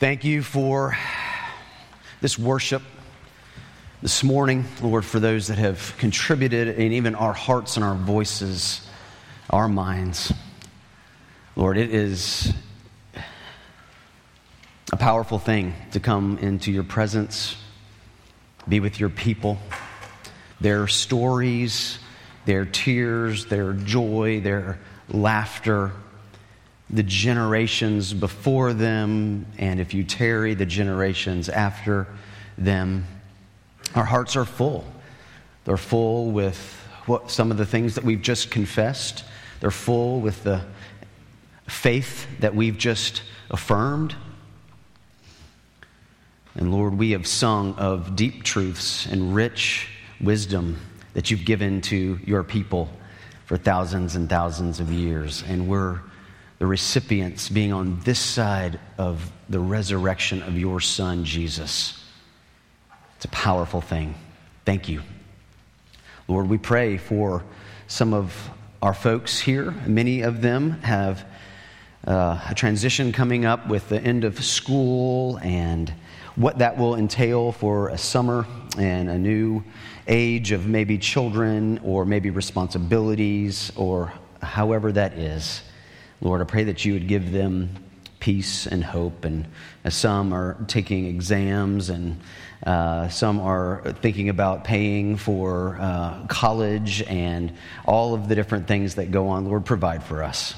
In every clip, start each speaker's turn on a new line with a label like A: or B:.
A: Thank you for this worship this morning, Lord, for those that have contributed and even our hearts and our voices, our minds. Lord, it is a powerful thing to come into your presence, be with your people, their stories, their tears, their joy, their laughter the generations before them, and if you tarry, the generations after them. Our hearts are full. They're full with what, some of the things that we've just confessed, they're full with the faith that we've just affirmed. And Lord, we have sung of deep truths and rich wisdom that you've given to your people for thousands and thousands of years. And we're the recipients being on this side of the resurrection of your son, Jesus. It's a powerful thing. Thank you. Lord, we pray for some of our folks here. Many of them have uh, a transition coming up with the end of school and what that will entail for a summer and a new age of maybe children or maybe responsibilities or however that is. Lord, I pray that you would give them peace and hope. And some are taking exams and uh, some are thinking about paying for uh, college and all of the different things that go on, Lord, provide for us.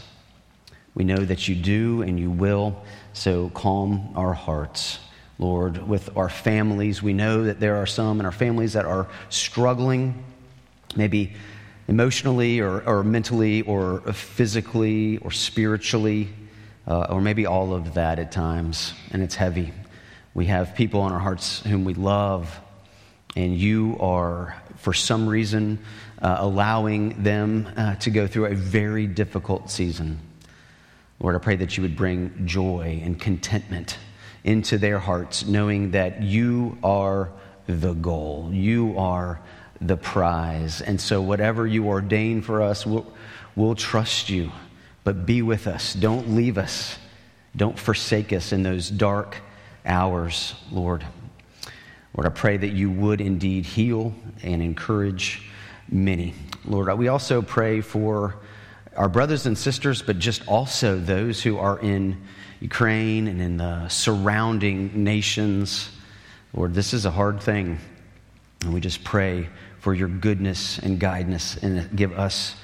A: We know that you do and you will, so calm our hearts. Lord, with our families, we know that there are some in our families that are struggling, maybe emotionally or, or mentally or physically or spiritually, uh, or maybe all of that at times, and it's heavy. We have people on our hearts whom we love, and you are, for some reason, uh, allowing them uh, to go through a very difficult season. Lord, I pray that you would bring joy and contentment into their hearts, knowing that you are the goal. You are the prize. And so, whatever you ordain for us, we'll, we'll trust you. But be with us. Don't leave us. Don't forsake us in those dark hours, Lord. Lord, I pray that you would indeed heal and encourage many. Lord, we also pray for our brothers and sisters, but just also those who are in Ukraine and in the surrounding nations. Lord, this is a hard thing. And we just pray for your goodness and guidance and give us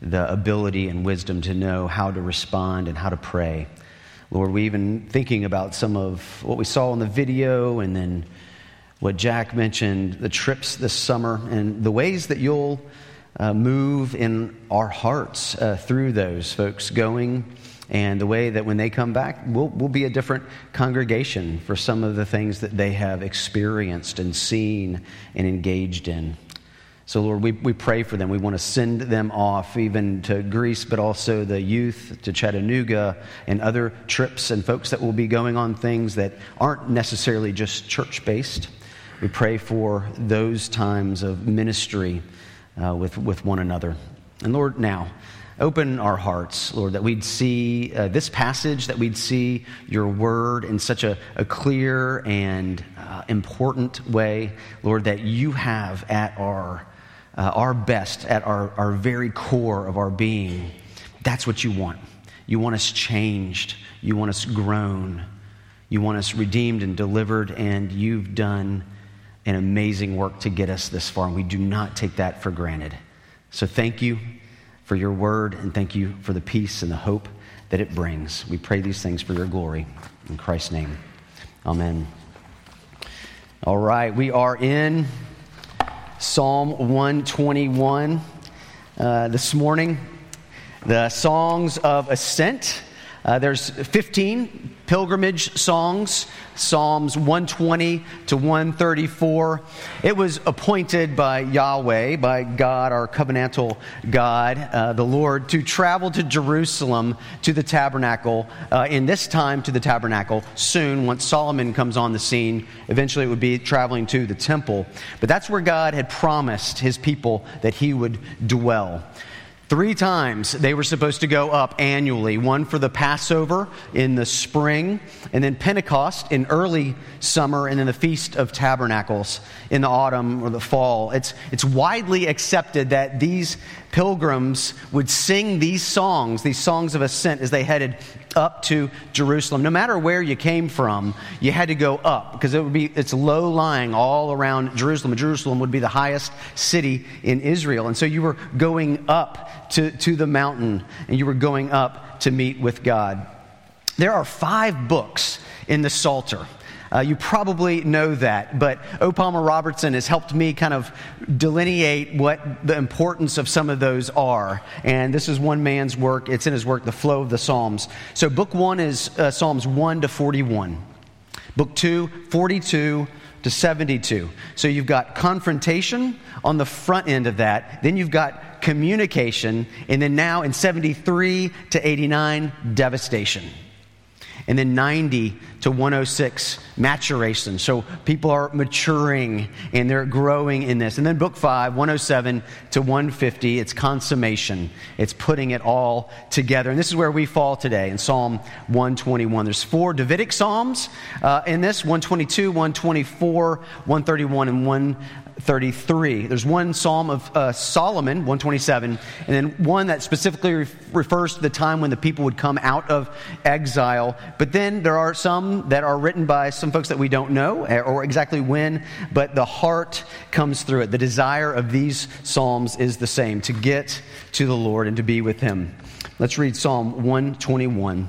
A: the ability and wisdom to know how to respond and how to pray. Lord, we even thinking about some of what we saw in the video and then what Jack mentioned, the trips this summer and the ways that you'll uh, move in our hearts uh, through those folks going and the way that when they come back, we'll, we'll be a different congregation for some of the things that they have experienced and seen and engaged in. So, Lord, we, we pray for them. We want to send them off, even to Greece, but also the youth to Chattanooga and other trips and folks that will be going on things that aren't necessarily just church based. We pray for those times of ministry uh, with, with one another. And Lord, now, open our hearts, Lord, that we'd see uh, this passage, that we'd see your word in such a, a clear and uh, important way, Lord, that you have at our uh, our best at our, our very core of our being, that's what you want. You want us changed. You want us grown. You want us redeemed and delivered, and you've done an amazing work to get us this far, and we do not take that for granted. So thank you for your word, and thank you for the peace and the hope that it brings. We pray these things for your glory. In Christ's name, amen. All right, we are in Psalm 121 uh, this morning. The songs of ascent. Uh, there's 15 pilgrimage songs, Psalms 120 to 134. It was appointed by Yahweh, by God, our covenantal God, uh, the Lord, to travel to Jerusalem to the tabernacle, uh, in this time to the tabernacle, soon, once Solomon comes on the scene. Eventually, it would be traveling to the temple. But that's where God had promised his people that he would dwell. Three times they were supposed to go up annually one for the Passover in the spring, and then Pentecost in early summer, and then the Feast of Tabernacles in the autumn or the fall. It's, it's widely accepted that these pilgrims would sing these songs, these songs of ascent, as they headed up to Jerusalem. No matter where you came from, you had to go up because it would be it's low lying all around Jerusalem. Jerusalem would be the highest city in Israel. And so you were going up to, to the mountain and you were going up to meet with God. There are five books in the Psalter. Uh, you probably know that, but O. Palmer Robertson has helped me kind of delineate what the importance of some of those are. And this is one man's work. It's in his work, The Flow of the Psalms. So, book one is uh, Psalms 1 to 41, book two, 42 to 72. So, you've got confrontation on the front end of that, then you've got communication, and then now in 73 to 89, devastation and then 90 to 106 maturation. So people are maturing and they're growing in this. And then book 5 107 to 150 it's consummation. It's putting it all together. And this is where we fall today in psalm 121 there's four davidic psalms uh, in this 122 124 131 and 1 33. There's one Psalm of uh, Solomon, 127, and then one that specifically re- refers to the time when the people would come out of exile. But then there are some that are written by some folks that we don't know eh, or exactly when, but the heart comes through it. The desire of these Psalms is the same to get to the Lord and to be with Him. Let's read Psalm 121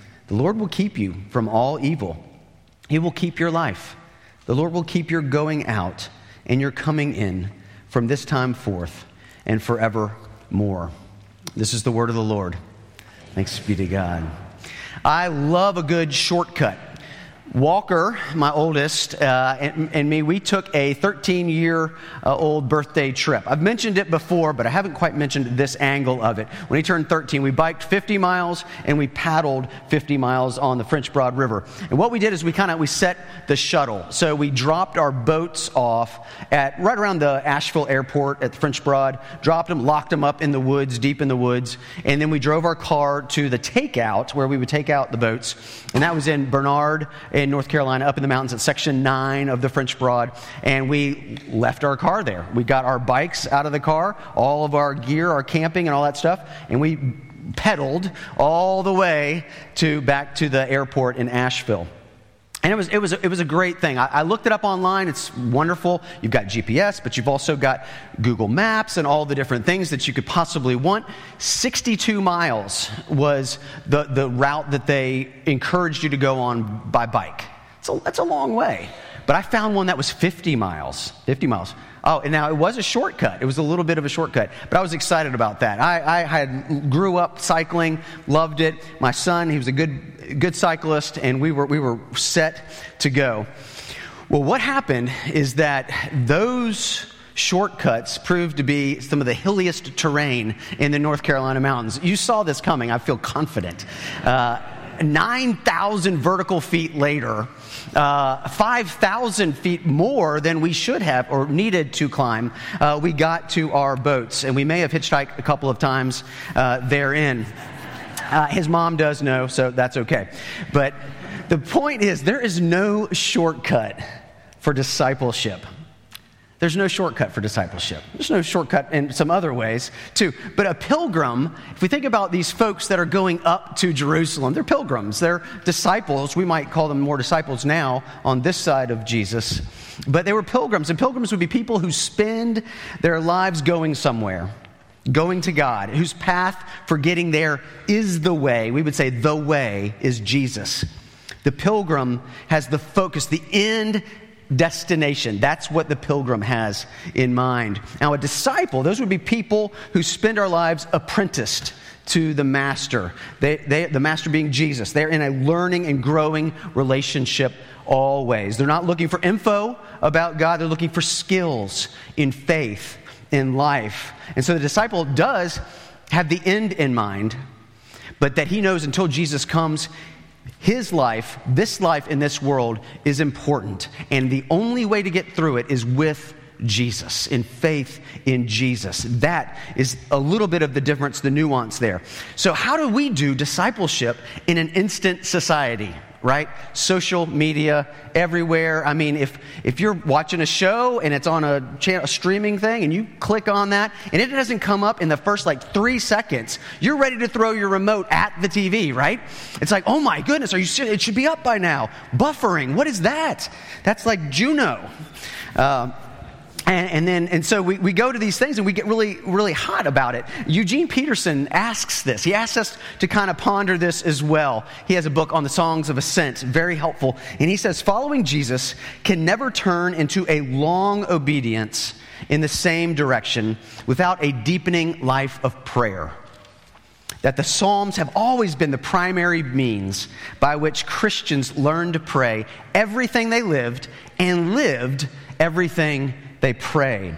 A: The Lord will keep you from all evil. He will keep your life. The Lord will keep your going out and your coming in from this time forth and forevermore. This is the word of the Lord. Thanks be to God. I love a good shortcut. Walker, my oldest, uh, and, and, me, we took a 13 year uh, old birthday trip. I've mentioned it before, but I haven't quite mentioned this angle of it. When he turned 13, we biked 50 miles and we paddled 50 miles on the French Broad River. And what we did is we kind of we set the shuttle. So we dropped our boats off at right around the Asheville airport at the French Broad, dropped them, locked them up in the woods, deep in the woods, and then we drove our car to the takeout where we would take out the boats, and that was in Barnard in North Carolina, up in the mountains at section nine of the French Broad, and we left our car there. We got our bikes out of the car, all of our gear, our camping, and all that stuff, and we pedaled all the way to back to the airport in Asheville. And it was, it was, it was a great thing. I, I, looked it up online. It's wonderful. You've got GPS, but you've also got Google Maps and all the different things that you could possibly want. 62 miles was the, the route that they encouraged you to go on by bike. So that's a long way. But I found one that was 50 miles. 50 miles. Oh, and now it was a shortcut. It was a little bit of a shortcut, but I was excited about that. I, I had grew up cycling, loved it. My son, he was a good, good cyclist, and we were, we were set to go. Well, what happened is that those shortcuts proved to be some of the hilliest terrain in the North Carolina mountains. You saw this coming, I feel confident. Uh, 9,000 vertical feet later, uh, 5,000 feet more than we should have or needed to climb, uh, we got to our boats. And we may have hitchhiked a couple of times uh, therein. Uh, his mom does know, so that's okay. But the point is, there is no shortcut for discipleship. There's no shortcut for discipleship. There's no shortcut in some other ways, too. But a pilgrim, if we think about these folks that are going up to Jerusalem, they're pilgrims. They're disciples. We might call them more disciples now on this side of Jesus. But they were pilgrims, and pilgrims would be people who spend their lives going somewhere, going to God, whose path for getting there is the way. We would say the way is Jesus. The pilgrim has the focus, the end destination. That's what the pilgrim has in mind. Now, a disciple, those would be people who spend our lives apprenticed to the master. They, they, the master being Jesus. They're in a learning and growing relationship always. They're not looking for info about God, they're looking for skills in faith, in life. And so the disciple does have the end in mind, but that he knows until Jesus comes, his life, this life in this world, is important. And the only way to get through it is with Jesus, in faith in Jesus. That is a little bit of the difference, the nuance there. So, how do we do discipleship in an instant society? Right? Social media everywhere. I mean, if, if you're watching a show and it's on a, channel, a streaming thing and you click on that and it doesn't come up in the first like three seconds, you're ready to throw your remote at the TV, right? It's like, oh my goodness, are you serious? It should be up by now. Buffering, what is that? That's like Juno. Uh, and, and, then, and so we, we go to these things and we get really, really hot about it. Eugene Peterson asks this. He asks us to kind of ponder this as well. He has a book on the songs of ascent, very helpful. And he says, following Jesus can never turn into a long obedience in the same direction without a deepening life of prayer. That the Psalms have always been the primary means by which Christians learned to pray everything they lived and lived everything they pray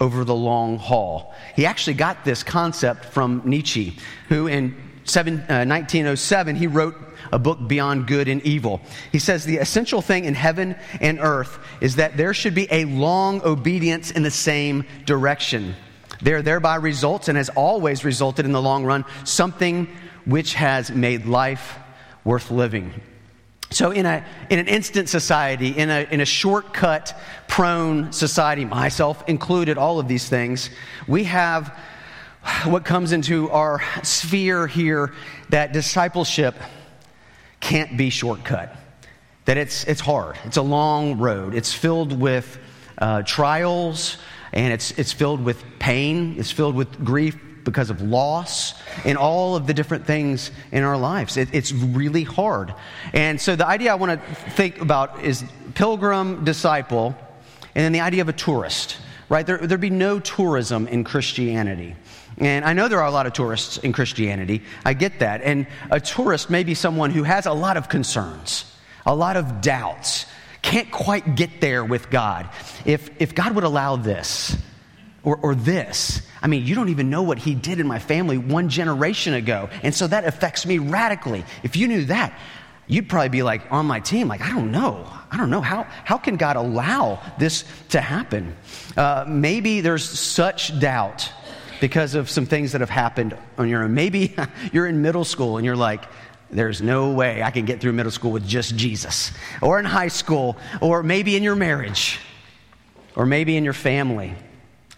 A: over the long haul. He actually got this concept from Nietzsche, who in seven, uh, 1907 he wrote a book beyond good and evil. He says the essential thing in heaven and earth is that there should be a long obedience in the same direction. There thereby results and has always resulted in the long run something which has made life worth living. So, in, a, in an instant society, in a, in a shortcut prone society, myself included, all of these things, we have what comes into our sphere here that discipleship can't be shortcut. That it's, it's hard, it's a long road, it's filled with uh, trials, and it's, it's filled with pain, it's filled with grief, because of loss and all of the different things in our lives. It, it's really hard. And so the idea I want to think about is pilgrim, disciple, and then the idea of a tourist, right? There, there'd be no tourism in Christianity. And I know there are a lot of tourists in Christianity. I get that. And a tourist may be someone who has a lot of concerns, a lot of doubts, can't quite get there with God. If, if God would allow this, or, or this. I mean, you don't even know what he did in my family one generation ago. And so that affects me radically. If you knew that, you'd probably be like on my team, like, I don't know. I don't know. How, how can God allow this to happen? Uh, maybe there's such doubt because of some things that have happened on your own. Maybe you're in middle school and you're like, there's no way I can get through middle school with just Jesus. Or in high school, or maybe in your marriage, or maybe in your family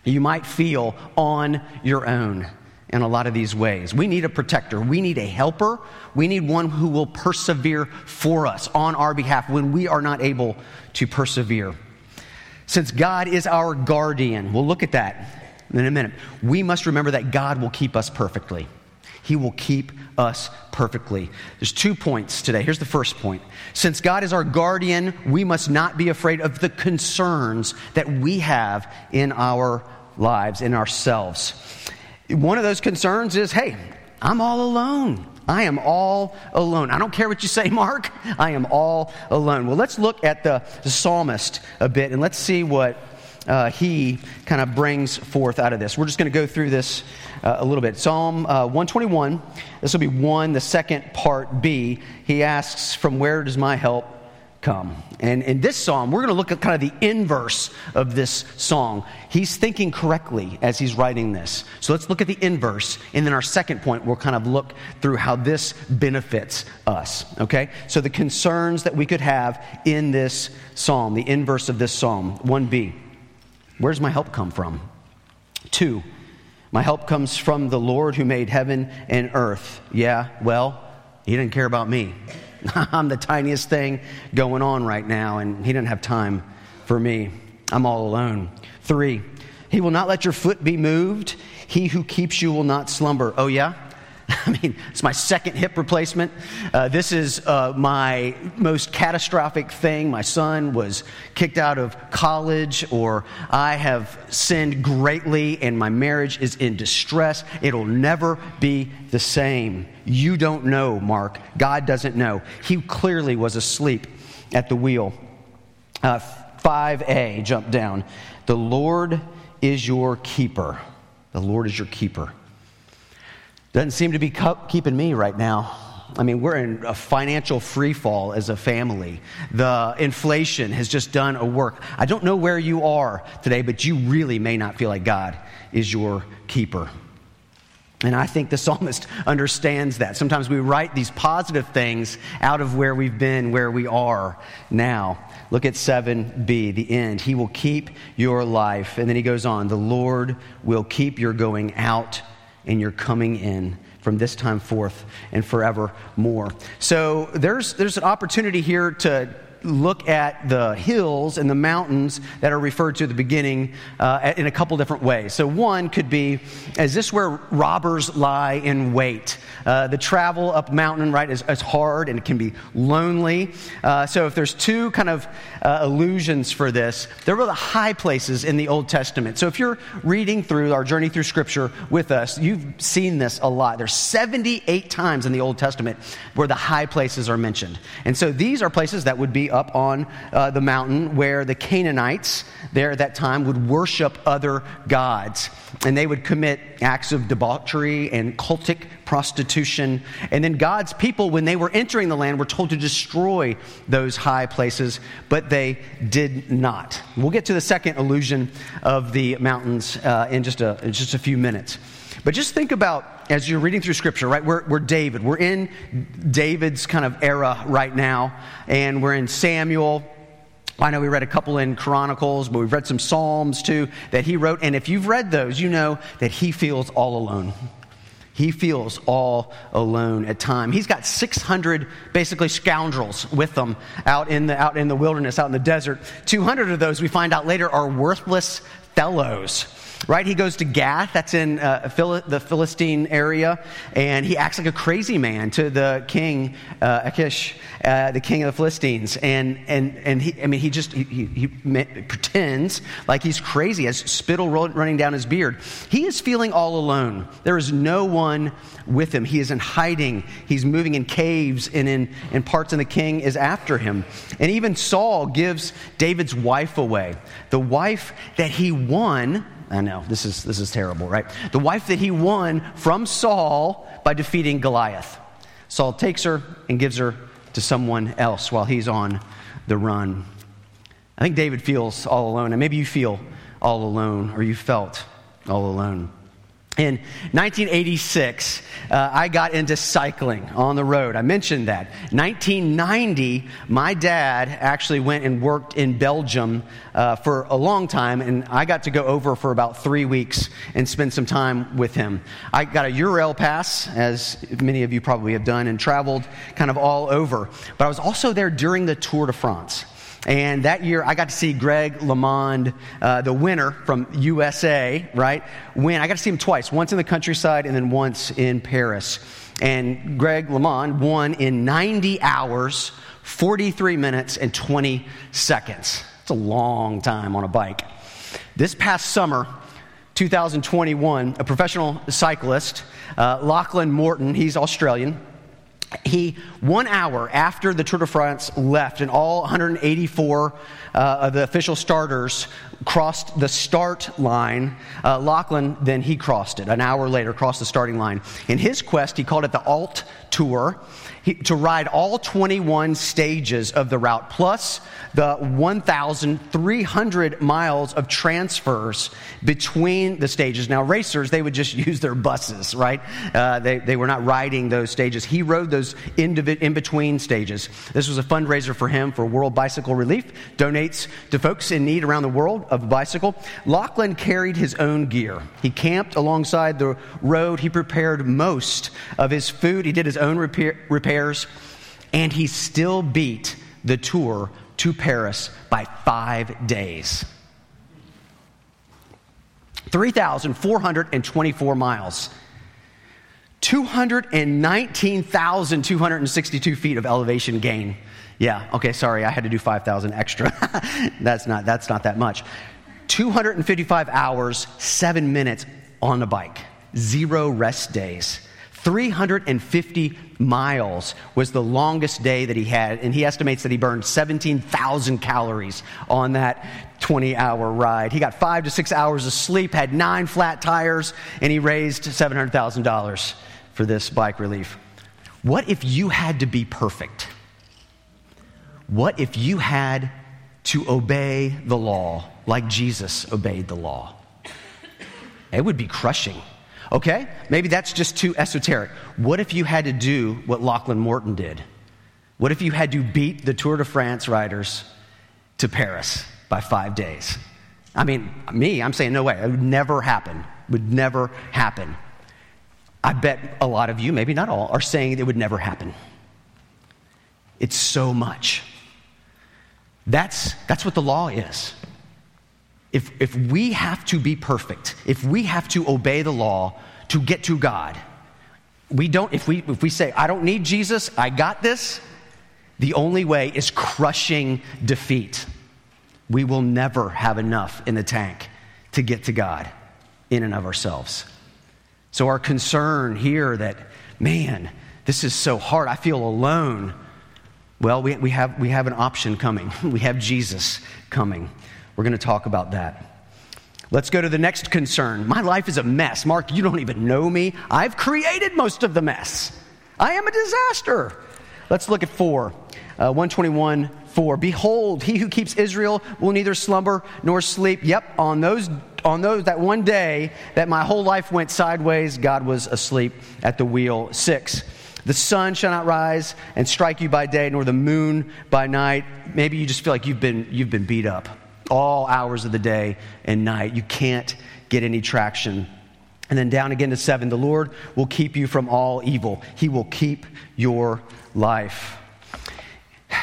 A: you might feel on your own in a lot of these ways. We need a protector. We need a helper. We need one who will persevere for us on our behalf when we are not able to persevere. Since God is our guardian, we'll look at that in a minute. We must remember that God will keep us perfectly. He will keep us perfectly. There's two points today. Here's the first point. Since God is our guardian, we must not be afraid of the concerns that we have in our lives, in ourselves. One of those concerns is hey, I'm all alone. I am all alone. I don't care what you say, Mark. I am all alone. Well, let's look at the, the psalmist a bit and let's see what uh, he kind of brings forth out of this. We're just going to go through this uh, a little bit. Psalm uh, 121, this will be 1, the second part B. He asks, From where does my help come? And in this psalm, we're going to look at kind of the inverse of this song. He's thinking correctly as he's writing this. So let's look at the inverse. And then our second point, we'll kind of look through how this benefits us. Okay? So the concerns that we could have in this psalm, the inverse of this psalm, 1b. Where does my help come from? Two, my help comes from the Lord who made heaven and earth. Yeah, well, he didn't care about me. I'm the tiniest thing going on right now, and he didn't have time for me. I'm all alone. Three, he will not let your foot be moved. He who keeps you will not slumber. Oh, yeah? I mean, it's my second hip replacement. Uh, this is uh, my most catastrophic thing. My son was kicked out of college, or I have sinned greatly, and my marriage is in distress. It'll never be the same. You don't know, Mark. God doesn't know. He clearly was asleep at the wheel. Uh, 5a, jump down. The Lord is your keeper. The Lord is your keeper. Doesn't seem to be keeping me right now. I mean, we're in a financial free fall as a family. The inflation has just done a work. I don't know where you are today, but you really may not feel like God is your keeper. And I think the psalmist understands that. Sometimes we write these positive things out of where we've been, where we are now. Look at 7b, the end. He will keep your life. And then he goes on, the Lord will keep your going out and your coming in from this time forth and forevermore. So there's, there's an opportunity here to look at the hills and the mountains that are referred to at the beginning uh, in a couple different ways. So, one could be is this where robbers lie in wait? Uh, the travel up mountain, right, is, is, hard and it can be lonely. Uh, so, if there's two kind of uh, illusions for this, there were the high places in the Old Testament. So, if you're reading through our journey through Scripture with us, you've seen this a lot. There's 78 times in the Old Testament where the high places are mentioned. And so, these are places that would be up on uh, the mountain where the Canaanites there at that time would worship other gods. And they would commit acts of debauchery and cultic prostitution. And then God's people, when they were entering the land, were told to destroy those high places, but they did not. We'll get to the second illusion of the mountains uh, in, just a, in just a few minutes. But just think about as you're reading through Scripture, right? We're, we're David. We're in David's kind of era right now, and we're in Samuel. I know we read a couple in Chronicles, but we've read some Psalms too that he wrote. And if you've read those, you know that he feels all alone. He feels all alone at time. He's got 600 basically scoundrels with him out in the, out in the wilderness, out in the desert. 200 of those we find out later are worthless fellows right? He goes to Gath, that's in uh, Phil- the Philistine area, and he acts like a crazy man to the king, uh, Achish, uh, the king of the Philistines. And, and, and he, I mean, he just, he, he, he pretends like he's crazy, has spittle running down his beard. He is feeling all alone. There is no one with him. He is in hiding. He's moving in caves and in, in parts, and the king is after him. And even Saul gives David's wife away. The wife that he won I know, this is, this is terrible, right? The wife that he won from Saul by defeating Goliath. Saul takes her and gives her to someone else while he's on the run. I think David feels all alone, and maybe you feel all alone, or you felt all alone. In 1986, uh, I got into cycling on the road. I mentioned that. 1990, my dad actually went and worked in Belgium uh, for a long time, and I got to go over for about three weeks and spend some time with him. I got a Eurail pass, as many of you probably have done, and traveled kind of all over. But I was also there during the Tour de France. And that year, I got to see Greg LeMond, uh, the winner from USA, right? Win. I got to see him twice, once in the countryside and then once in Paris. And Greg LeMond won in 90 hours, 43 minutes, and 20 seconds. It's a long time on a bike. This past summer, 2021, a professional cyclist, uh, Lachlan Morton, he's Australian, he, one hour after the Tour de France left, and all 184 uh, of the official starters crossed the start line, uh, Lachlan then he crossed it. An hour later, crossed the starting line. In his quest, he called it the Alt Tour to ride all 21 stages of the route, plus the 1,300 miles of transfers between the stages. Now, racers, they would just use their buses, right? Uh, they, they were not riding those stages. He rode those in between stages. This was a fundraiser for him for World Bicycle Relief, donates to folks in need around the world of a bicycle. Lachlan carried his own gear. He camped alongside the road. He prepared most of his food. He did his own repair, repairs, and he still beat the tour to Paris by five days. 3,424 miles. 219,262 feet of elevation gain. Yeah, okay, sorry, I had to do 5,000 extra. that's, not, that's not that much. 255 hours, seven minutes on a bike, zero rest days. 350 miles was the longest day that he had, and he estimates that he burned 17,000 calories on that 20 hour ride. He got five to six hours of sleep, had nine flat tires, and he raised $700,000 for this bike relief. What if you had to be perfect? What if you had to obey the law like Jesus obeyed the law? It would be crushing. Okay? Maybe that's just too esoteric. What if you had to do what Lachlan Morton did? What if you had to beat the Tour de France riders to Paris by five days? I mean, me, I'm saying no way. It would never happen. Would never happen. I bet a lot of you, maybe not all, are saying it would never happen. It's so much. That's, that's what the law is. If, if we have to be perfect, if we have to obey the law to get to God, we don't, if we, if we say, I don't need Jesus, I got this, the only way is crushing defeat. We will never have enough in the tank to get to God in and of ourselves. So, our concern here that, man, this is so hard, I feel alone. Well, we, we, have, we have an option coming. We have Jesus coming. We're going to talk about that. Let's go to the next concern. My life is a mess. Mark, you don't even know me. I've created most of the mess. I am a disaster. Let's look at 4. Uh, 121 4. Behold, he who keeps Israel will neither slumber nor sleep. Yep, on those on those that one day that my whole life went sideways, God was asleep at the wheel. 6. The sun shall not rise and strike you by day, nor the moon by night. Maybe you just feel like you've been, you've been beat up all hours of the day and night. You can't get any traction. And then down again to seven, the Lord will keep you from all evil. He will keep your life.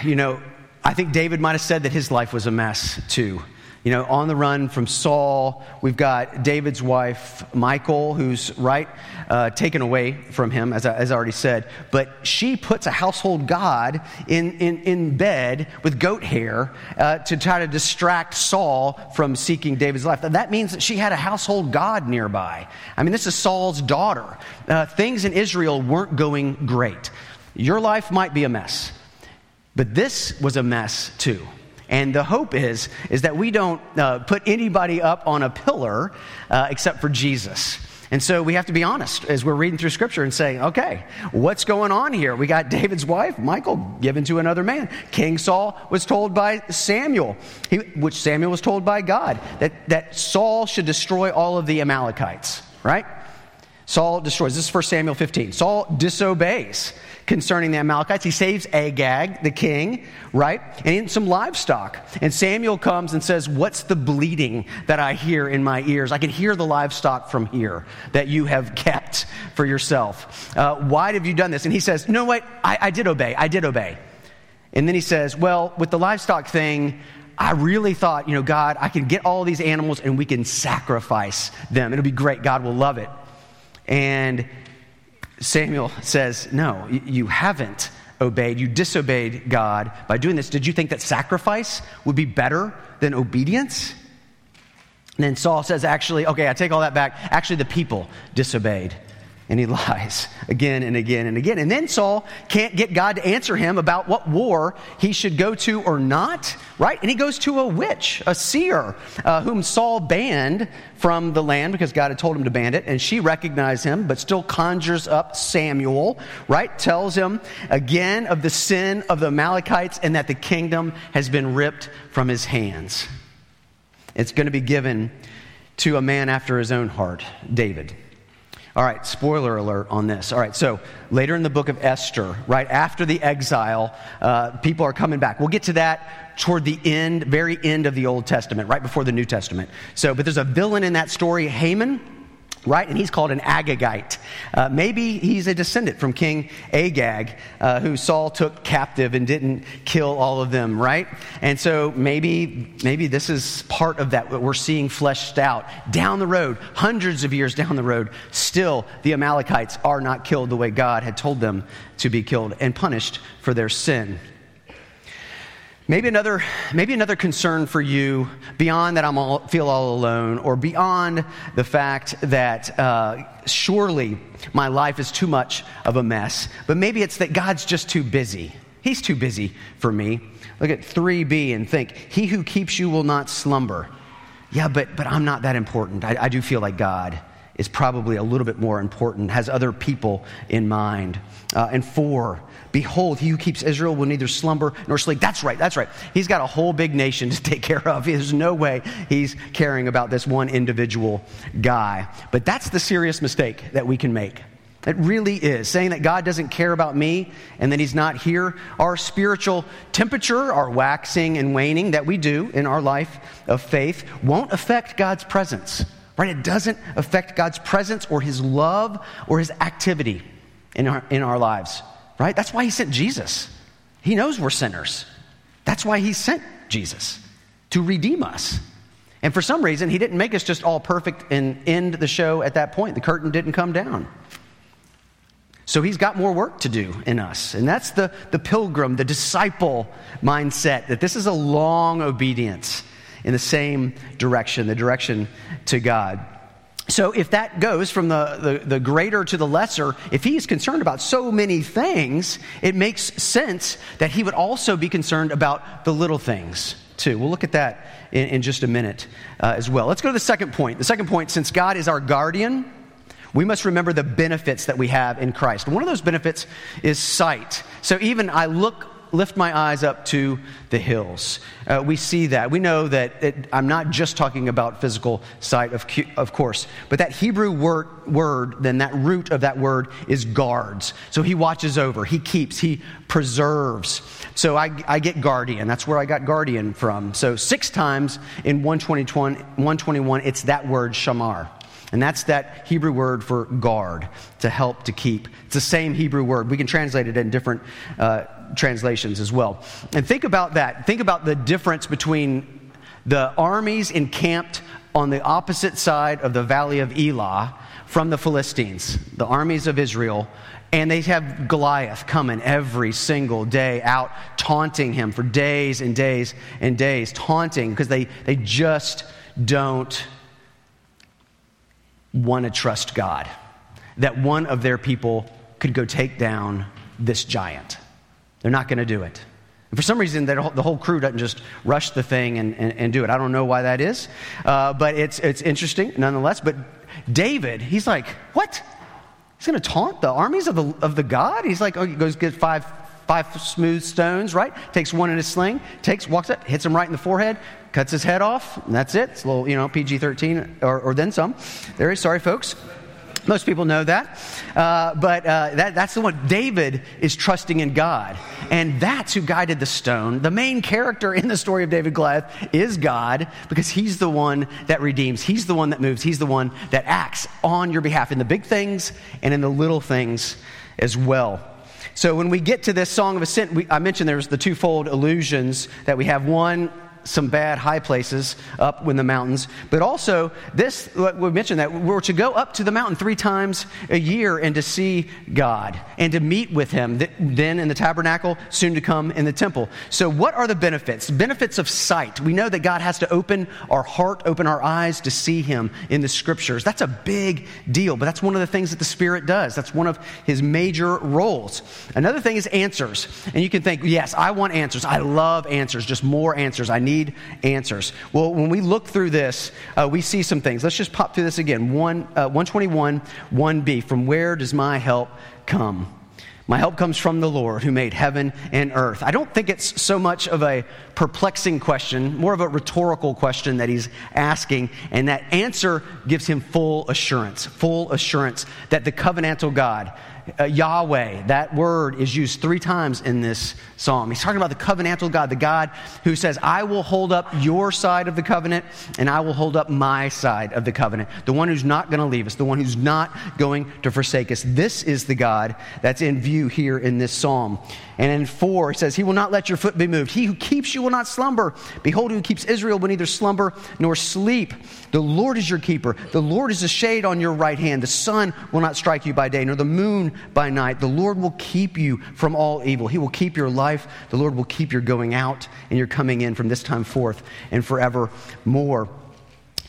A: You know, I think David might have said that his life was a mess too you know, on the run from Saul. We've got David's wife, Michal, who's right, uh, taken away from him, as I, as I already said. But she puts a household god in, in, in bed with goat hair uh, to try to distract Saul from seeking David's life. That means that she had a household god nearby. I mean, this is Saul's daughter. Uh, things in Israel weren't going great. Your life might be a mess, but this was a mess too. And the hope is, is that we don't uh, put anybody up on a pillar uh, except for Jesus. And so we have to be honest as we're reading through scripture and saying, okay, what's going on here? We got David's wife, Michal, given to another man. King Saul was told by Samuel, he, which Samuel was told by God, that, that Saul should destroy all of the Amalekites, right? Saul destroys. This is 1 Samuel 15. Saul disobeys concerning the Amalekites. He saves Agag, the king, right? And some livestock. And Samuel comes and says, What's the bleeding that I hear in my ears? I can hear the livestock from here that you have kept for yourself. Uh, why have you done this? And he says, No, wait, I, I did obey. I did obey. And then he says, Well, with the livestock thing, I really thought, you know, God, I can get all these animals and we can sacrifice them. It'll be great. God will love it. And Samuel says, No, you haven't obeyed. You disobeyed God by doing this. Did you think that sacrifice would be better than obedience? And then Saul says, Actually, okay, I take all that back. Actually, the people disobeyed and he lies again and again and again. And then Saul can't get God to answer him about what war he should go to or not, right? And he goes to a witch, a seer, uh, whom Saul banned from the land because God had told him to ban it. And she recognized him, but still conjures up Samuel, right? Tells him again of the sin of the Amalekites and that the kingdom has been ripped from his hands. It's going to be given to a man after his own heart, David. All right, spoiler alert on this. All right, so later in the book of Esther, right after the exile, uh, people are coming back. We'll get to that toward the end, very end of the Old Testament, right before the New Testament. So, but there's a villain in that story, Haman. Right? And he's called an Agagite. Uh, maybe he's a descendant from King Agag, uh, who Saul took captive and didn't kill all of them, right? And so maybe, maybe this is part of that what we're seeing fleshed out down the road, hundreds of years down the road. Still, the Amalekites are not killed the way God had told them to be killed and punished for their sin. Maybe another, maybe another concern for you beyond that I am feel all alone, or beyond the fact that uh, surely my life is too much of a mess, but maybe it's that God's just too busy. He's too busy for me. Look at 3b and think, He who keeps you will not slumber. Yeah, but, but I'm not that important. I, I do feel like God is probably a little bit more important, has other people in mind. Uh, and four, Behold, he who keeps Israel will neither slumber nor sleep. That's right, that's right. He's got a whole big nation to take care of. There's no way he's caring about this one individual guy. But that's the serious mistake that we can make. It really is. Saying that God doesn't care about me and that He's not here. Our spiritual temperature, our waxing and waning that we do in our life of faith, won't affect God's presence, right? It doesn't affect God's presence or His love or His activity in our, in our lives right? That's why he sent Jesus. He knows we're sinners. That's why he sent Jesus to redeem us. And for some reason, he didn't make us just all perfect and end the show at that point. The curtain didn't come down. So he's got more work to do in us. And that's the, the pilgrim, the disciple mindset that this is a long obedience in the same direction, the direction to God. So, if that goes from the, the, the, greater to the lesser, if he is concerned about so many things, it makes sense that he would also be concerned about the little things, too. We'll look at that in, in just a minute uh, as well. Let's go to the second point. The second point since God is our guardian, we must remember the benefits that we have in Christ. One of those benefits is sight. So, even I look lift my eyes up to the hills. Uh, we see that. We know that it, I'm not just talking about physical sight, of, of course, but that Hebrew word, word, then that root of that word is guards. So he watches over, he keeps, he preserves. So I, I get guardian. That's where I got guardian from. So six times in 121, it's that word shamar. And that's that Hebrew word for guard, to help, to keep. It's the same Hebrew word. We can translate it in different uh, translations as well. And think about that. Think about the difference between the armies encamped on the opposite side of the valley of Elah from the Philistines, the armies of Israel. And they have Goliath coming every single day out, taunting him for days and days and days, taunting because they, they just don't want to trust God. That one of their people could go take down this giant. They're not going to do it. And for some reason, the whole crew doesn't just rush the thing and, and, and do it. I don't know why that is, uh, but it's, it's interesting nonetheless. But David, he's like, what? He's going to taunt the armies of the, of the God? He's like, oh, he goes get five, five smooth stones, right? Takes one in his sling, takes, walks up, hits him right in the forehead, cuts his head off, and that's it. It's a little, you know, PG 13 or, or then some. There is, sorry, folks. Most people know that. Uh, but uh, that, that's the one. David is trusting in God. And that's who guided the stone. The main character in the story of David Goliath is God because he's the one that redeems. He's the one that moves. He's the one that acts on your behalf in the big things and in the little things as well. So when we get to this Song of Ascent, we, I mentioned there's the twofold illusions that we have. One some bad high places up in the mountains, but also this, we mentioned that we're to go up to the mountain three times a year and to see God and to meet with Him, then in the tabernacle, soon to come in the temple. So, what are the benefits? Benefits of sight. We know that God has to open our heart, open our eyes to see Him in the scriptures. That's a big deal, but that's one of the things that the Spirit does. That's one of His major roles. Another thing is answers. And you can think, yes, I want answers. I love answers, just more answers. I need answers. Well, when we look through this, uh, we see some things. Let's just pop through this again. One, uh, 121, 1b. From where does my help come? My help comes from the Lord who made heaven and earth. I don't think it's so much of a perplexing question, more of a rhetorical question that he's asking, and that answer gives him full assurance, full assurance that the covenantal God uh, Yahweh. That word is used three times in this psalm. He's talking about the covenantal God, the God who says, I will hold up your side of the covenant and I will hold up my side of the covenant. The one who's not going to leave us, the one who's not going to forsake us. This is the God that's in view here in this psalm. And in four, it says, He will not let your foot be moved. He who keeps you will not slumber. Behold, who keeps Israel will neither slumber nor sleep. The Lord is your keeper. The Lord is a shade on your right hand. The sun will not strike you by day, nor the moon by night. The Lord will keep you from all evil. He will keep your life. The Lord will keep your going out and your coming in from this time forth and forevermore.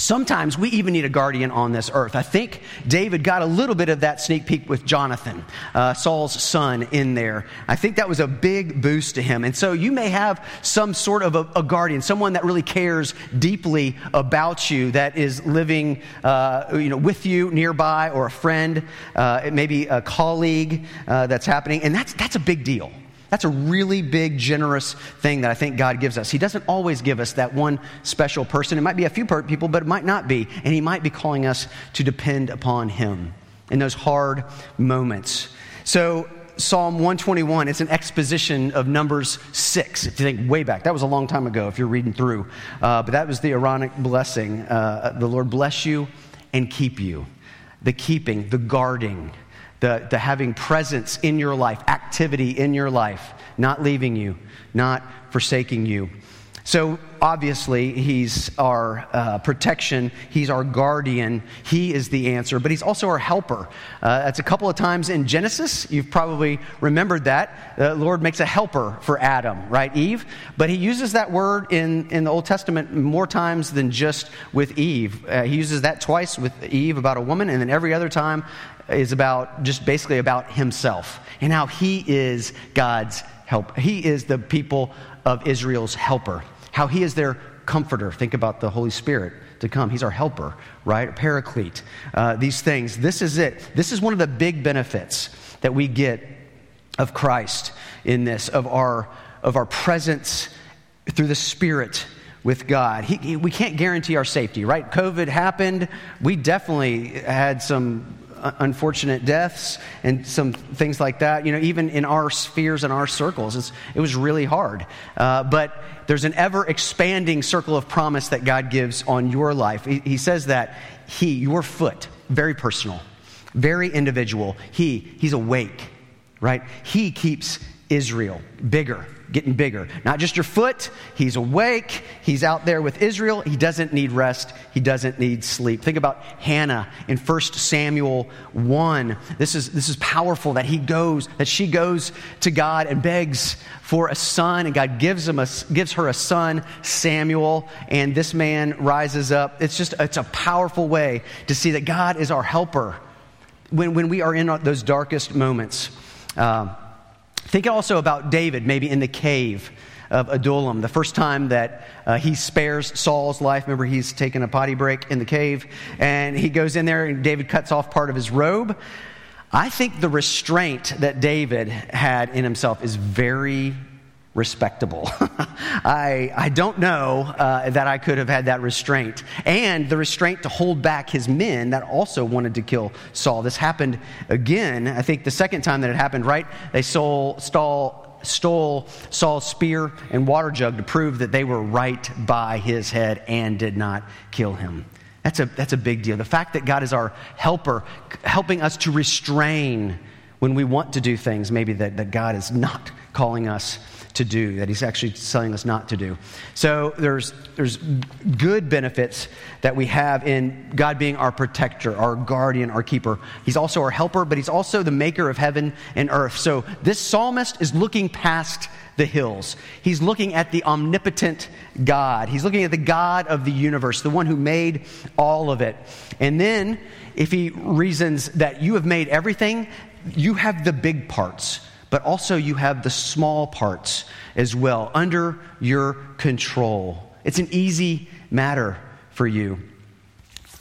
A: Sometimes we even need a guardian on this earth. I think David got a little bit of that sneak peek with Jonathan, uh, Saul's son, in there. I think that was a big boost to him. And so you may have some sort of a, a guardian, someone that really cares deeply about you, that is living uh, you know, with you nearby, or a friend, uh, maybe a colleague uh, that's happening. And that's, that's a big deal. That's a really big, generous thing that I think God gives us. He doesn't always give us that one special person. It might be a few people, but it might not be. And He might be calling us to depend upon Him in those hard moments. So, Psalm 121, it's an exposition of Numbers 6. If you think way back, that was a long time ago if you're reading through. Uh, but that was the Aaronic blessing. Uh, the Lord bless you and keep you. The keeping, the guarding, the, the having presence in your life, activity in your life, not leaving you, not forsaking you. So, obviously, he's our uh, protection. He's our guardian. He is the answer, but he's also our helper. Uh, that's a couple of times in Genesis. You've probably remembered that. The Lord makes a helper for Adam, right? Eve. But he uses that word in, in the Old Testament more times than just with Eve. Uh, he uses that twice with Eve about a woman, and then every other time is about just basically about himself and how he is God's help. He is the people of Israel's helper, how he is their comforter. Think about the Holy Spirit to come. He's our helper, right? Paraclete. Uh, these things. This is it. This is one of the big benefits that we get of Christ in this, of our, of our presence through the Spirit with God. He, he, we can't guarantee our safety, right? COVID happened. We definitely had some unfortunate deaths and some things like that. You know, even in our spheres and our circles, it was really hard. Uh, but there's an ever expanding circle of promise that God gives on your life. He, he says that He, your foot, very personal, very individual. He, He's awake, right? He keeps Israel bigger getting bigger. Not just your foot, he's awake, he's out there with Israel. He doesn't need rest, he doesn't need sleep. Think about Hannah in 1 Samuel 1. This is, this is powerful that he goes, that she goes to God and begs for a son, and God gives, him a, gives her a son, Samuel, and this man rises up. It's just, it's a powerful way to see that God is our helper when, when we are in those darkest moments. Um, Think also about David, maybe in the cave of Adullam, the first time that uh, he spares Saul's life. Remember, he's taking a potty break in the cave, and he goes in there, and David cuts off part of his robe. I think the restraint that David had in himself is very respectable. I, I don't know uh, that I could have had that restraint. And the restraint to hold back his men that also wanted to kill Saul. This happened again, I think the second time that it happened, right? They stole, stole, stole Saul's spear and water jug to prove that they were right by his head and did not kill him. That's a, that's a big deal. The fact that God is our helper, helping us to restrain when we want to do things, maybe that, that God is not calling us to do, that he's actually telling us not to do. So there's, there's good benefits that we have in God being our protector, our guardian, our keeper. He's also our helper, but he's also the maker of heaven and earth. So this psalmist is looking past the hills. He's looking at the omnipotent God. He's looking at the God of the universe, the one who made all of it. And then, if he reasons that you have made everything, you have the big parts but also you have the small parts as well under your control. It's an easy matter for you.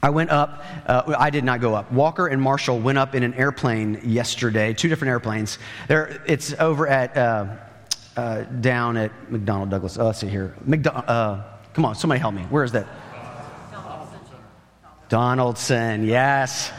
A: I went up, uh, I did not go up. Walker and Marshall went up in an airplane yesterday, two different airplanes. There, it's over at, uh, uh, down at McDonnell Douglas. Oh, let's see here. McDo- uh, come on, somebody help me. Where is that? Donaldson, yes.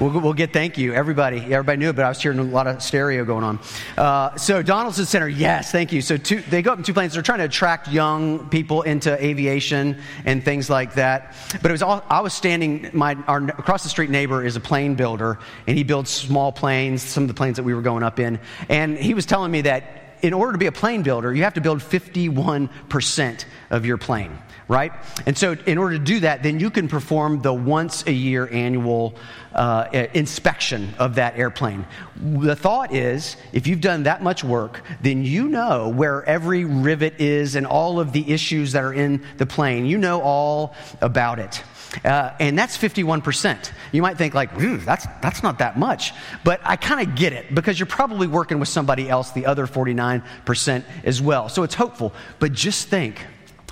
A: We'll, we'll, get thank you. Everybody, everybody knew it, but I was hearing a lot of stereo going on. Uh, so Donaldson Center, yes, thank you. So two, they go up in two planes. They're trying to attract young people into aviation and things like that. But it was all, I was standing. My our across the street neighbor is a plane builder, and he builds small planes. Some of the planes that we were going up in, and he was telling me that in order to be a plane builder, you have to build 51% of your plane right? And so, in order to do that, then you can perform the once a year annual uh, inspection of that airplane. The thought is if you've done that much work, then you know where every rivet is and all of the issues that are in the plane. You know all about it. Uh, and that's 51%. You might think like, that's, that's not that much. But I kind of get it because you're probably working with somebody else, the other 49% as well. So it's hopeful. But just think,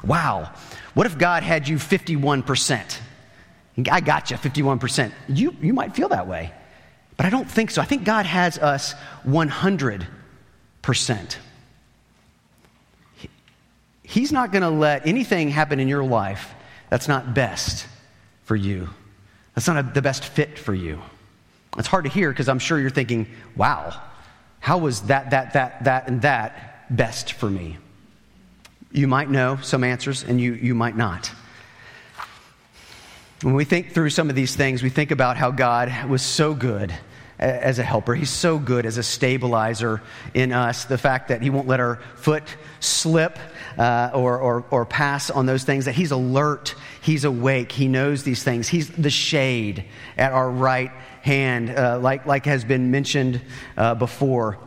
A: wow, what if God had you 51%? I got you 51%. You, you might feel that way. But I don't think so. I think God has us 100%. He's not going to let anything happen in your life that's not best for you. That's not a, the best fit for you. It's hard to hear because I'm sure you're thinking, wow, how was that, that, that, that, and that best for me? You might know some answers and you, you might not. When we think through some of these things, we think about how God was so good as a helper. He's so good as a stabilizer in us. The fact that He won't let our foot slip uh, or, or, or pass on those things, that He's alert, He's awake, He knows these things. He's the shade at our right hand, uh, like, like has been mentioned uh, before.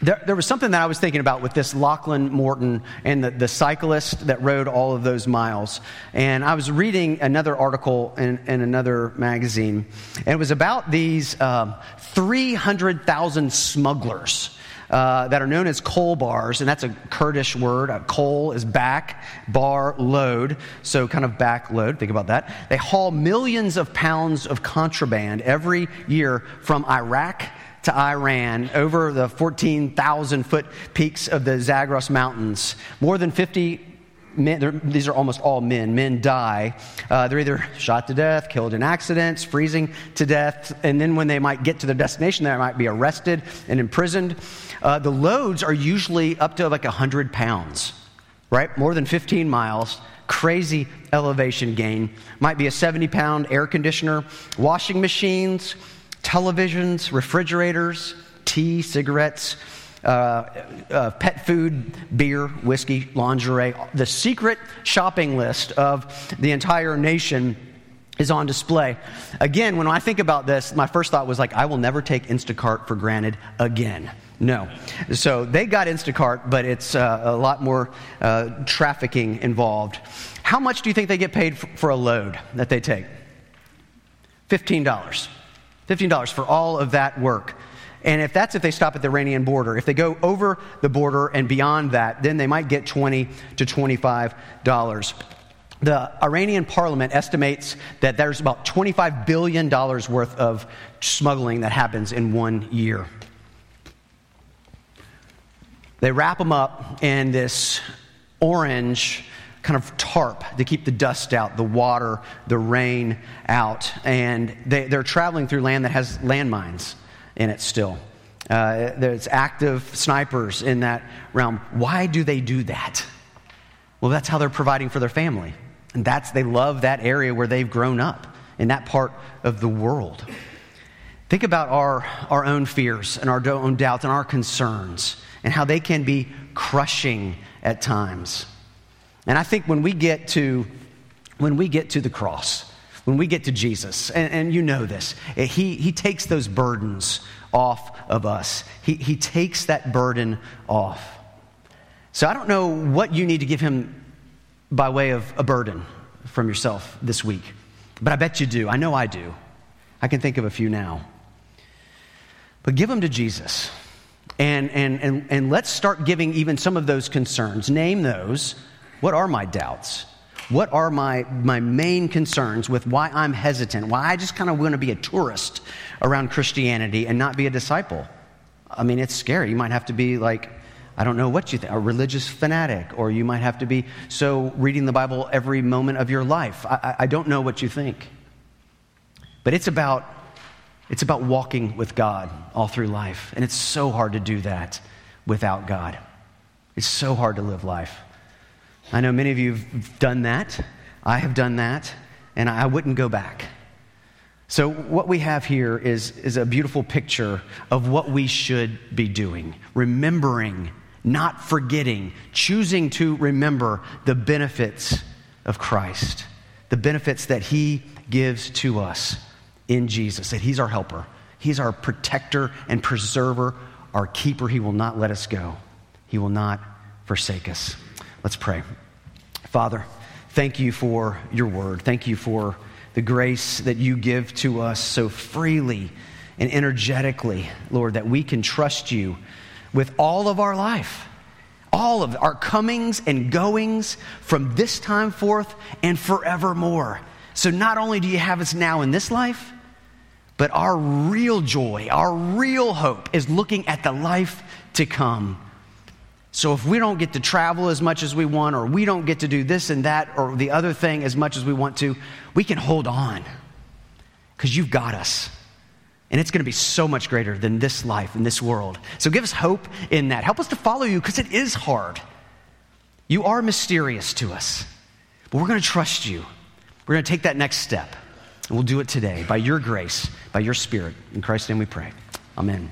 A: There, there, was something that I was thinking about with this Lachlan Morton and the, the, cyclist that rode all of those miles. And I was reading another article in, in another magazine, and it was about these um, 300,000 smugglers. Uh, that are known as kolbars, and that's a Kurdish word. Uh, coal is back, bar, load, so kind of back load. Think about that. They haul millions of pounds of contraband every year from Iraq to Iran over the 14,000 foot peaks of the Zagros Mountains. More than 50 men, these are almost all men, men die. Uh, they're either shot to death, killed in accidents, freezing to death, and then when they might get to their destination, they might be arrested and imprisoned. Uh, the loads are usually up to like 100 pounds, right? More than 15 miles crazy elevation gain. Might be a 70 pound air conditioner, washing machines, televisions, refrigerators, tea, cigarettes, uh, uh, pet food, beer, whiskey, lingerie. The secret shopping list of the entire nation is on display. Again, when I think about this, my first thought was like, I will never take Instacart for granted again. No. So they got Instacart, but it's uh, a lot more uh, trafficking involved. How much do you think they get paid for a load that they take? $15. $15 for all of that work. And if that's if they stop at the Iranian border, if they go over the border and beyond that, then they might get 20 to $25. The Iranian parliament estimates that there's about $25 billion worth of smuggling that happens in one year. They wrap them up in this orange kind of tarp to keep the dust out, the water, the rain out. And they, are traveling through land that has landmines in it still. Uh, there's active snipers in that realm. Why do they do that? Well, that's how they're providing for their family. And that's, they love that area where they've grown up, in that part of the world. Think about our, our own fears and our own doubts and our concerns and how they can be crushing at times. And I think when we get to, when we get to the cross, when we get to Jesus, and, and you know this, eh, he, he takes those burdens off of us. He, he takes that burden off. So I don't know what you need to give him by way of a burden from yourself this week, but I bet you do. I know I do. I can think of a few now. But give them to Jesus. And, and, and, and let's start giving even some of those concerns. Name those what are my doubts? What are my, my main concerns with why I'm hesitant? Why I just kind of want to be a tourist around Christianity and not be a disciple? I mean, it's scary. You might have to be like, I don't know what you think, a religious fanatic, or you might have to be so reading the Bible every moment of your life. I, I don't know what you think. But it's about It's about walking with God all through life. And it's so hard to do that without God. It's so hard to live life. I know many of you have done that. I have done that, and I wouldn't go back. So, what we have here is, is a beautiful picture of what we should be doing remembering, not forgetting, choosing to remember the benefits of Christ, the benefits that He gives to us in Jesus, that He's our helper, He's our protector and preserver, our keeper. He will not let us go, He will not forsake us. Let's pray. Father, thank you for your word. Thank you for the grace that you give to us so freely and energetically, Lord, that we can trust you with all of our life, all of our comings and goings from this time forth and forevermore. So not only do you have us now in this life, but our real joy, our real hope is looking at the life to come. So if we don't get to travel as much as we want, or we don't get to do this and that, or the other thing as much as we want to, we can hold on because you've got us. And it's going to be so much greater than this life in this world. So give us hope in that. Help us to follow you because it is hard. You are mysterious to us, but we're going to trust you. We're going to take that next step. And we'll do it today by your grace, by your spirit. In Christ's name we pray. Amen.